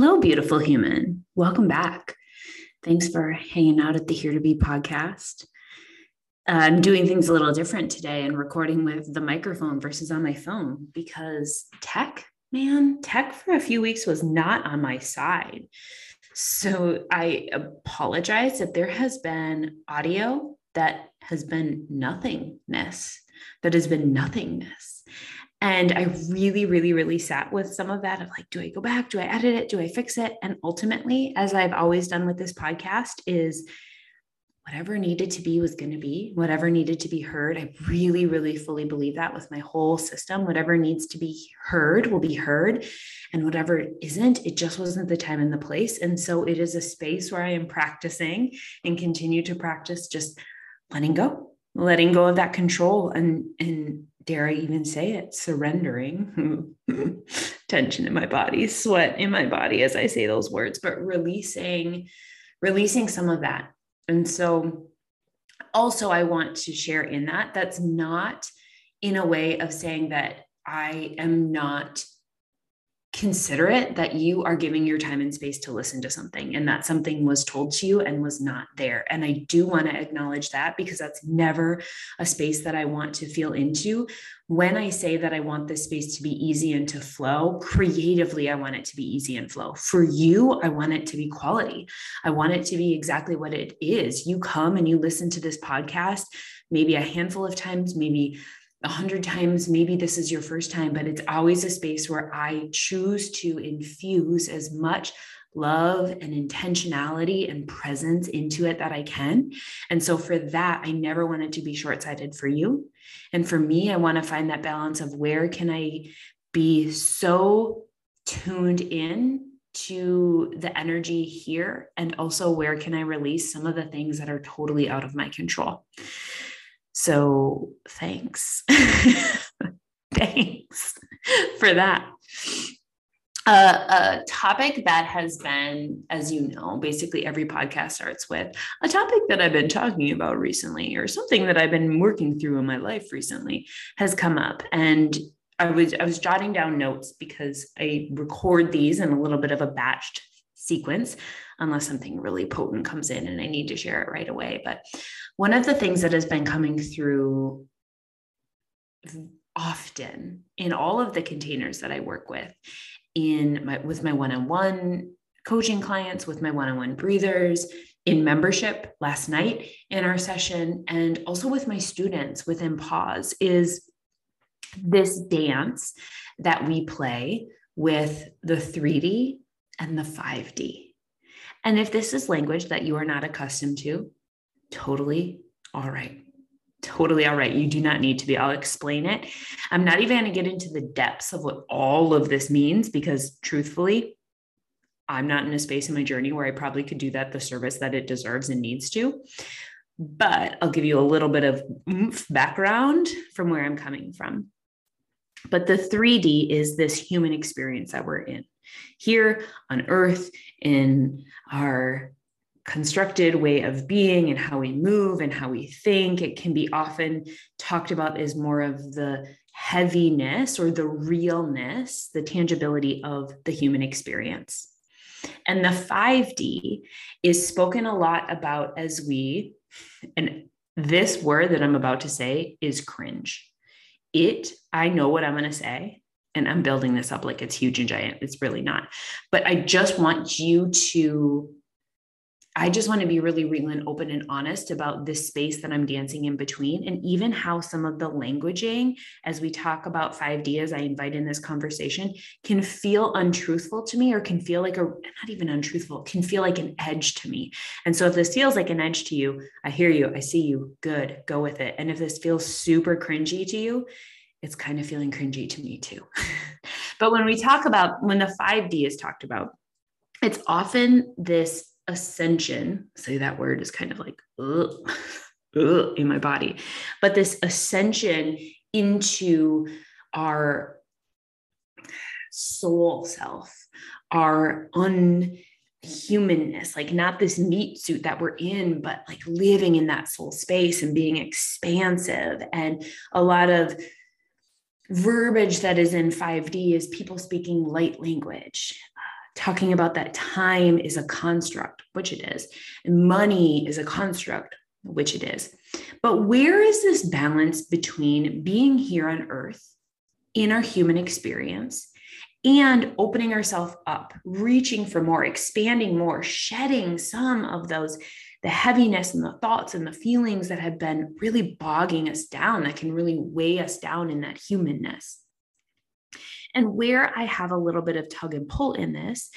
Hello, beautiful human. Welcome back. Thanks for hanging out at the Here to Be podcast. I'm doing things a little different today and recording with the microphone versus on my phone because tech, man, tech for a few weeks was not on my side. So I apologize if there has been audio that has been nothingness, that has been nothingness. And I really, really, really sat with some of that of like, do I go back? Do I edit it? Do I fix it? And ultimately, as I've always done with this podcast, is whatever needed to be was going to be, whatever needed to be heard. I really, really fully believe that with my whole system. Whatever needs to be heard will be heard. And whatever isn't, it just wasn't the time and the place. And so it is a space where I am practicing and continue to practice just letting go, letting go of that control and, and dare I even say it, surrendering tension in my body, sweat in my body as I say those words, but releasing, releasing some of that. And so also I want to share in that that's not in a way of saying that I am not considerate that you are giving your time and space to listen to something and that something was told to you and was not there. And I do want to acknowledge that because that's never a space that I want to feel into. When I say that I want this space to be easy and to flow, creatively, I want it to be easy and flow. For you, I want it to be quality. I want it to be exactly what it is. You come and you listen to this podcast maybe a handful of times, maybe a hundred times, maybe this is your first time, but it's always a space where I choose to infuse as much love and intentionality and presence into it that I can. And so for that, I never want it to be short sighted for you. And for me, I want to find that balance of where can I be so tuned in to the energy here and also where can I release some of the things that are totally out of my control. So thanks. thanks for that. Uh, a topic that has been, as you know, basically every podcast starts with a topic that I've been talking about recently or something that I've been working through in my life recently has come up. And I was I was jotting down notes because I record these in a little bit of a batched sequence unless something really potent comes in and I need to share it right away. But one of the things that has been coming through often in all of the containers that I work with in my with my one-on-one coaching clients with my one-on-one breathers in membership last night in our session and also with my students within pause is this dance that we play with the 3D and the 5D. And if this is language that you are not accustomed to, totally all right. Totally all right. You do not need to be. I'll explain it. I'm not even going to get into the depths of what all of this means because, truthfully, I'm not in a space in my journey where I probably could do that the service that it deserves and needs to. But I'll give you a little bit of background from where I'm coming from. But the 3D is this human experience that we're in here on earth in our constructed way of being and how we move and how we think. It can be often talked about as more of the heaviness or the realness, the tangibility of the human experience. And the 5D is spoken a lot about as we, and this word that I'm about to say is cringe. It, I know what I'm going to say, and I'm building this up like it's huge and giant. It's really not. But I just want you to I just want to be really real and open and honest about this space that I'm dancing in between, and even how some of the languaging, as we talk about 5D, as I invite in this conversation, can feel untruthful to me or can feel like a not even untruthful, can feel like an edge to me. And so, if this feels like an edge to you, I hear you, I see you, good, go with it. And if this feels super cringy to you, it's kind of feeling cringy to me too. But when we talk about when the 5D is talked about, it's often this ascension. Say that word is kind of like ugh, ugh, in my body, but this ascension into our soul self, our unhumanness, like not this meat suit that we're in, but like living in that soul space and being expansive. And a lot of verbiage that is in 5D is people speaking light language, talking about that time is a construct, which it is, and money is a construct, which it is. But where is this balance between being here on earth in our human experience and opening ourselves up, reaching for more, expanding more, shedding some of those, the heaviness and the thoughts and the feelings that have been really bogging us down, that can really weigh us down in that humanness. And where I have a little bit of tug and pull in this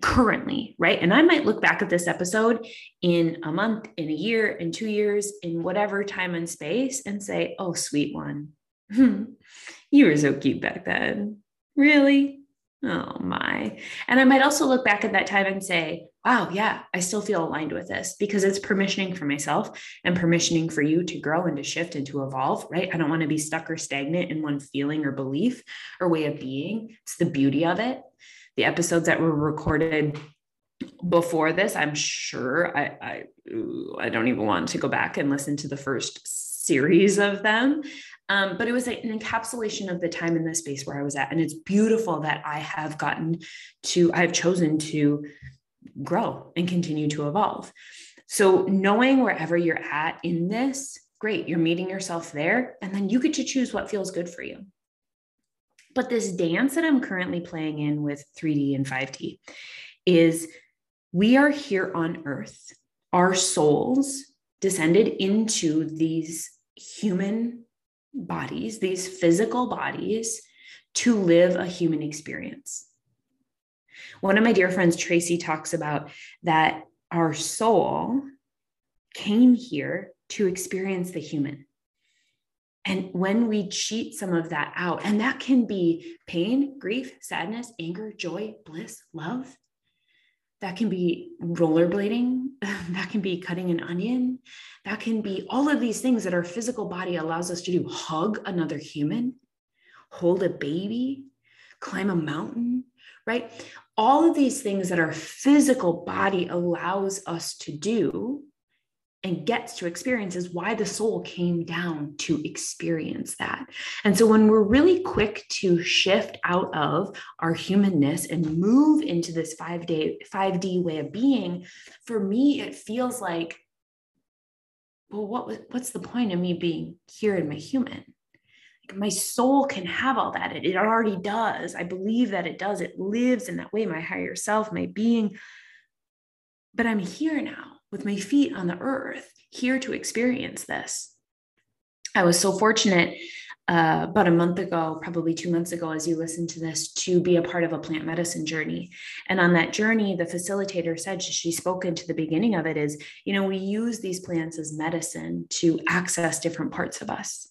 currently, right? And I might look back at this episode in a month, in a year, in two years, in whatever time and space and say, oh, sweet one, hmm. you were so cute back then Really? Oh my. And I might also look back at that time and say, wow, yeah, I still feel aligned with this because it's permissioning for myself and permissioning for you to grow and to shift and to evolve, right? I don't want to be stuck or stagnant in one feeling or belief or way of being. It's the beauty of it. The episodes that were recorded before this, I'm sure I I, I don't even want to go back and listen to the first series of them um, but it was an encapsulation of the time in the space where I was at. And it's beautiful that I have gotten to, I've chosen to grow and continue to evolve. So, knowing wherever you're at in this, great, you're meeting yourself there. And then you get to choose what feels good for you. But this dance that I'm currently playing in with 3D and 5D is we are here on earth. Our souls descended into these human bodies, these physical bodies, to live a human experience. One of my dear friends, Tracy, talks about that our soul came here to experience the human. And when we cheat some of that out, and that can be pain, grief, sadness, anger, joy, bliss, love, that can be rollerblading, that can be cutting an onion, that can be all of these things that our physical body allows us to do hug another human, hold a baby, climb a mountain, right? All of these things that our physical body allows us to do and gets to experience is why the soul came down to experience that. And so when we're really quick to shift out of our humanness and move into this 5D 5D way of being, for me it feels like well what what's the point of me being here in my human? My soul can have all that. It, it already does. I believe that it does. It lives in that way, my higher self, my being. But I'm here now with my feet on the earth, here to experience this. I was so fortunate uh, about a month ago, probably two months ago, as you listen to this, to be a part of a plant medicine journey. And on that journey, the facilitator said, she spoke into the beginning of it is, you know, we use these plants as medicine to access different parts of us.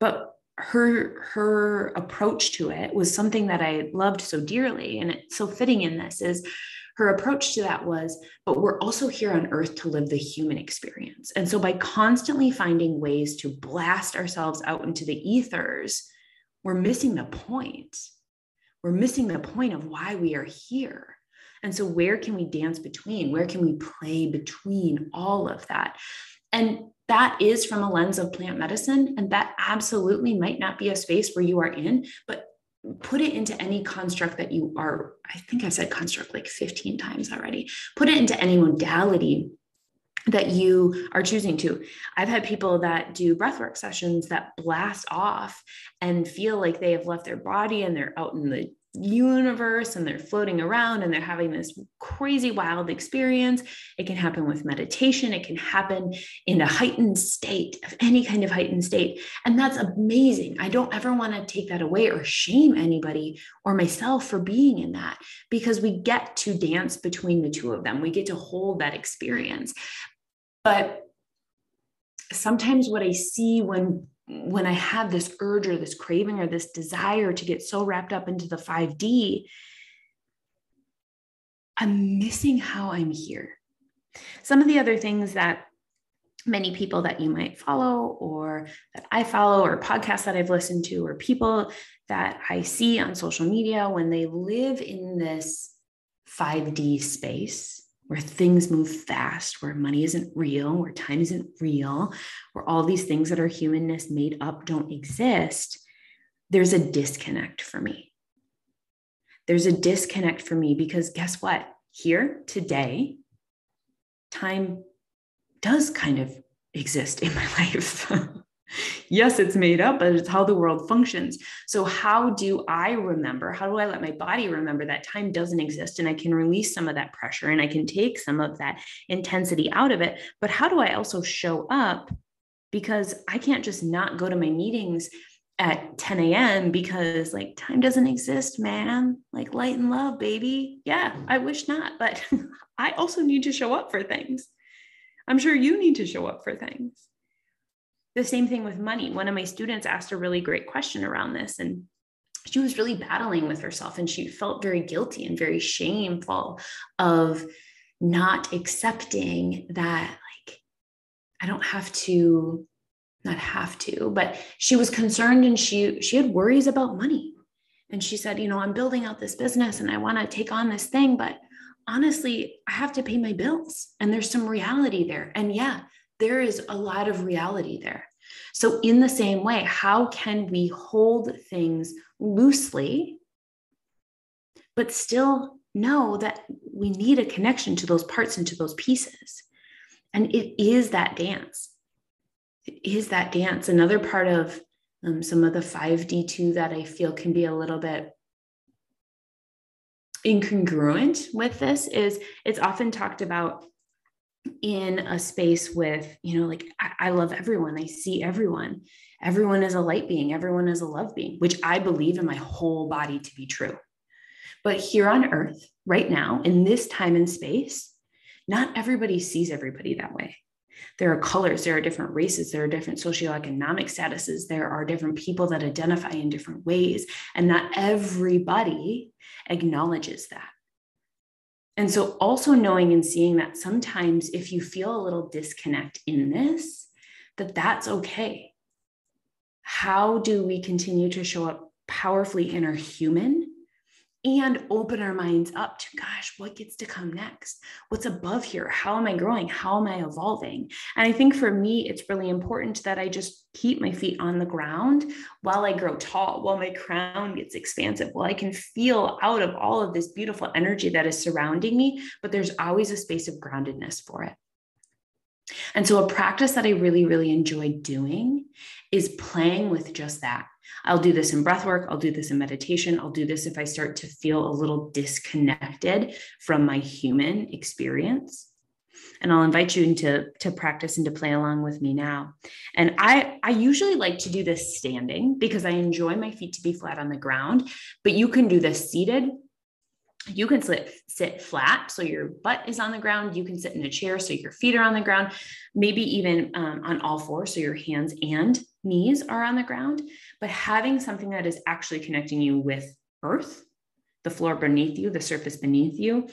But her her approach to it was something that I loved so dearly. And it's so fitting in this is her approach to that was, but we're also here on earth to live the human experience. And so by constantly finding ways to blast ourselves out into the ethers, we're missing the point. We're missing the point of why we are here. And so, where can we dance between? Where can we play between all of that? And that is from a lens of plant medicine. And that absolutely might not be a space where you are in, but put it into any construct that you are i think i said construct like 15 times already put it into any modality that you are choosing to i've had people that do breathwork sessions that blast off and feel like they have left their body and they're out in the universe and they're floating around and they're having this crazy wild experience. It can happen with meditation, it can happen in a heightened state of any kind of heightened state. And that's amazing. I don't ever want to take that away or shame anybody or myself for being in that because we get to dance between the two of them. We get to hold that experience. But sometimes what I see when when I had this urge or this craving or this desire to get so wrapped up into the 5D, I'm missing how I'm here. Some of the other things that many people that you might follow or that I follow or podcasts that I've listened to or people that I see on social media when they live in this 5D space where things move fast, where money isn't real, where time isn't real, where all these things that are humanness made up don't exist, there's a disconnect for me. There's a disconnect for me because guess what? Here today, time does kind of exist in my life. Yes, it's made up, but it's how the world functions. So, how do I remember? How do I let my body remember that time doesn't exist and I can release some of that pressure and I can take some of that intensity out of it? But how do I also show up? Because I can't just not go to my meetings at 10 a.m. because like time doesn't exist, man. Like light and love, baby. Yeah, I wish not, but I also need to show up for things. I'm sure you need to show up for things. The same thing with money. One of my students asked a really great question around this, and she was really battling with herself and she felt very guilty and very shameful of not accepting that, like, I don't have to not have to but she was concerned and she she had worries about money and she said you know i'm building out this business and i want to take on this thing but honestly i have to pay my bills and there's some reality there and yeah there is a lot of reality there. So in the same way how can we hold things loosely but still know that we need a connection to those parts and to those pieces? And it is that dance. Is that dance. Another part of um, some of the 5D2 that I feel can be a little bit incongruent with this is it's often talked about in a space with, you know, like I, I love everyone, I see everyone. Everyone is a light being, everyone is a love being, which I believe in my whole body to be true. But here on earth, right now, in this time and space, not everybody sees everybody that way there are colors, there are different races, there are different socioeconomic statuses, there are different people that identify in different ways, and not everybody acknowledges that. And so, also knowing and seeing that sometimes if you feel a little disconnect in this, that that's okay. How do we continue to show up powerfully in our human and open our minds up to gosh what gets to come next? What's above here? How am i growing? How am i evolving? And i think for me it's really important that i just keep my feet on the ground while i grow tall while my crown gets expansive while i can feel out of all of this beautiful energy that is surrounding me but there's always a space of groundedness for it. And so, a practice that I really, really enjoy doing is playing with just that. I'll do this in breath work. I'll do this in meditation. I'll do this if I start to feel a little disconnected from my human experience. And I'll invite you into to practice and to play along with me now. And I, I usually like to do this standing because I enjoy my feet to be flat on the ground, but you can do this seated you can sit, sit flat so your butt is on the ground you can sit in a chair so your feet are on the ground maybe even um, on all fours so your hands and knees are on the ground but having something that is actually connecting you with earth the floor beneath you the surface beneath you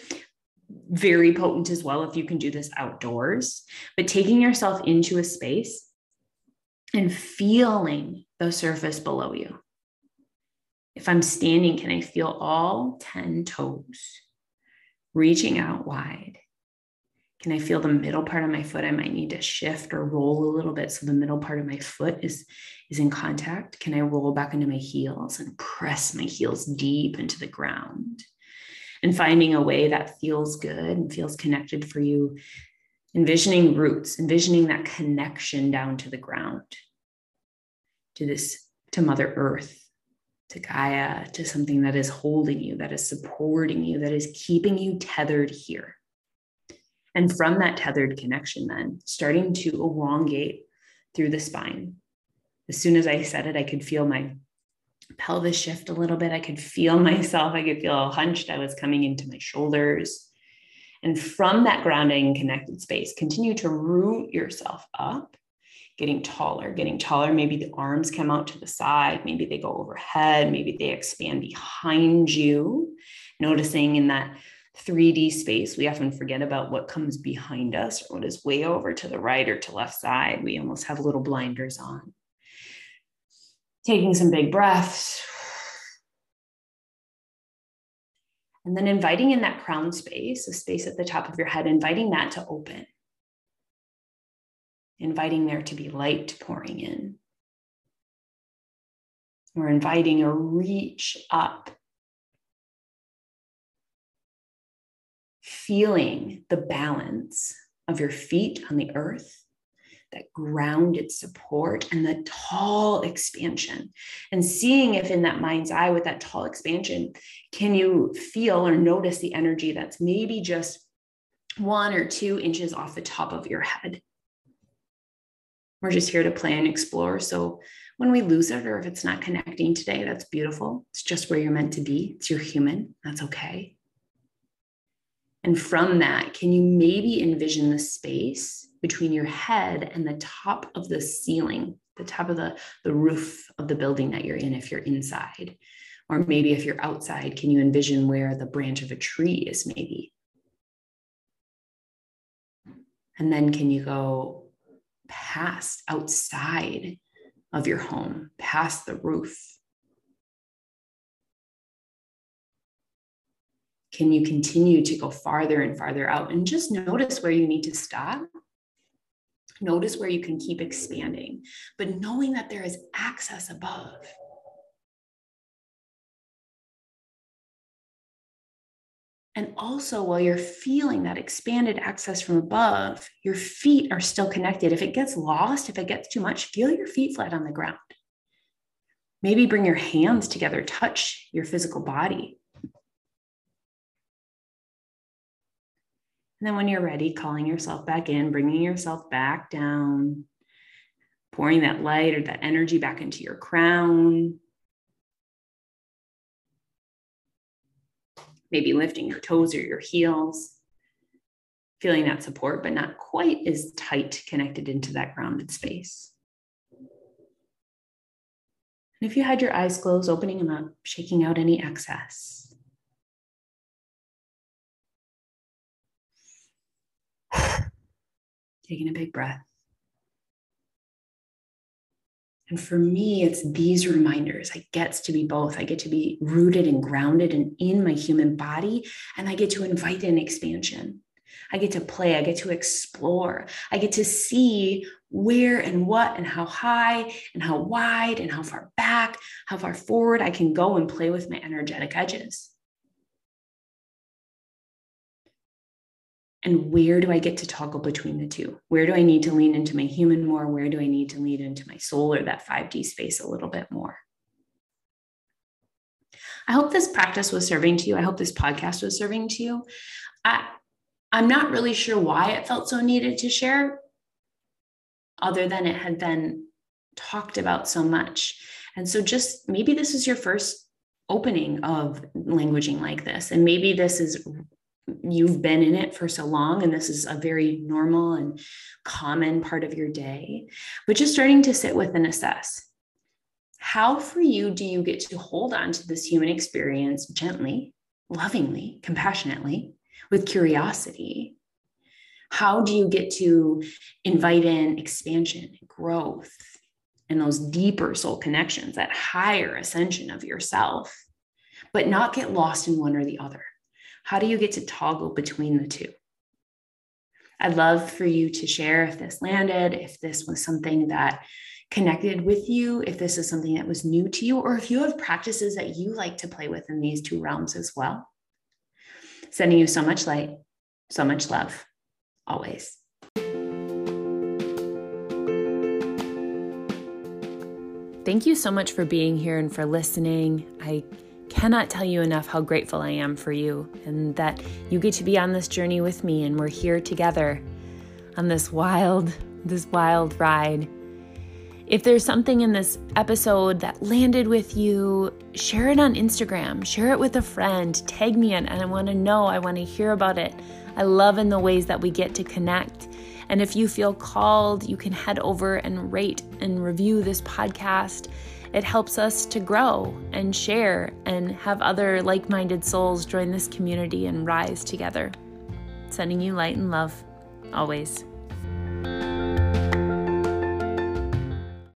very potent as well if you can do this outdoors but taking yourself into a space and feeling the surface below you if I'm standing, can I feel all 10 toes reaching out wide? Can I feel the middle part of my foot? I might need to shift or roll a little bit so the middle part of my foot is, is in contact. Can I roll back into my heels and press my heels deep into the ground? And finding a way that feels good and feels connected for you. Envisioning roots, envisioning that connection down to the ground, to this, to Mother Earth, to Gaia, to something that is holding you, that is supporting you, that is keeping you tethered here. And from that tethered connection, then starting to elongate through the spine. As soon as I said it, I could feel my pelvis shift a little bit. I could feel myself. I could feel hunched. I was coming into my shoulders. And from that grounding connected space, continue to root yourself up getting taller, getting taller. Maybe the arms come out to the side, maybe they go overhead, maybe they expand behind you. Noticing in that 3D space, we often forget about what comes behind us or what is way over to the right or to left side. We almost have little blinders on. Taking some big breaths. And then inviting in that crown space, the space at the top of your head, inviting that to open. Inviting there to be light pouring in. We're inviting a reach up feeling the balance of your feet on the earth, that grounded support, and the tall expansion. And seeing if in that mind's eye with that tall expansion, can you feel or notice the energy that's maybe just one or two inches off the top of your head? We're just here to play and explore. So when we lose it or if it's not connecting today, that's beautiful. It's just where you're meant to be. It's your human. That's okay. And from that, can you maybe envision the space between your head and the top of the ceiling, the top of the, the roof of the building that you're in if you're inside? Or maybe if you're outside, can you envision where the branch of a tree is maybe? And then can you go past outside of your home, past the roof? Can you continue to go farther and farther out and just notice where you need to stop notice where you can keep expanding but knowing that there is access above And also, while you're feeling that expanded access from above, your feet are still connected. If it gets lost, if it gets too much, feel your feet flat on the ground. Maybe bring your hands together, touch your physical body. And then when you're ready, calling yourself back in, bringing yourself back down, pouring that light or that energy back into your crown. Maybe lifting your toes or your heels, feeling that support, but not quite as tight connected into that grounded space. And if you had your eyes closed, opening them up, shaking out any excess. Taking a big breath. And for me, it's these reminders. I get to be both. I get to be rooted and grounded and in my human body, and I get to invite in expansion. I get to play. I get to explore. I get to see where and what and how high and how wide and how far back, how far forward I can go and play with my energetic edges. And where do I get to toggle between the two? Where do I need to lean into my human more? Where do I need to lean into my soul or that 5D space a little bit more? I hope this practice was serving to you. I hope this podcast was serving to you. I, I'm not really sure why it felt so needed to share, other than it had been talked about so much. And so, just maybe this is your first opening of languaging like this. And maybe this is you've been in it for so long and this is a very normal and common part of your day but just starting to sit with and assess. How for you do you get to hold on to this human experience gently lovingly compassionately with curiosity? How do you get to invite in expansion growth and those deeper soul connections that higher ascension of yourself but not get lost in one or the other how do you get to toggle between the two? I'd love for you to share if this landed, if this was something that connected with you, if this is something that was new to you, or if you have practices that you like to play with in these two realms as well. Sending you so much light, so much love, always. Thank you so much for being here and for listening. I cannot tell you enough how grateful I am for you and that you get to be on this journey with me and we're here together on this wild, this wild ride. If there's something in this episode that landed with you, share it on Instagram, share it with a friend, tag me in, and I want to know, I want to hear about it. I love in the ways that we get to connect And if you feel called, you can head over and rate and review this podcast. It helps us to grow and share and have other like minded souls join this community and rise together. Sending you light and love always.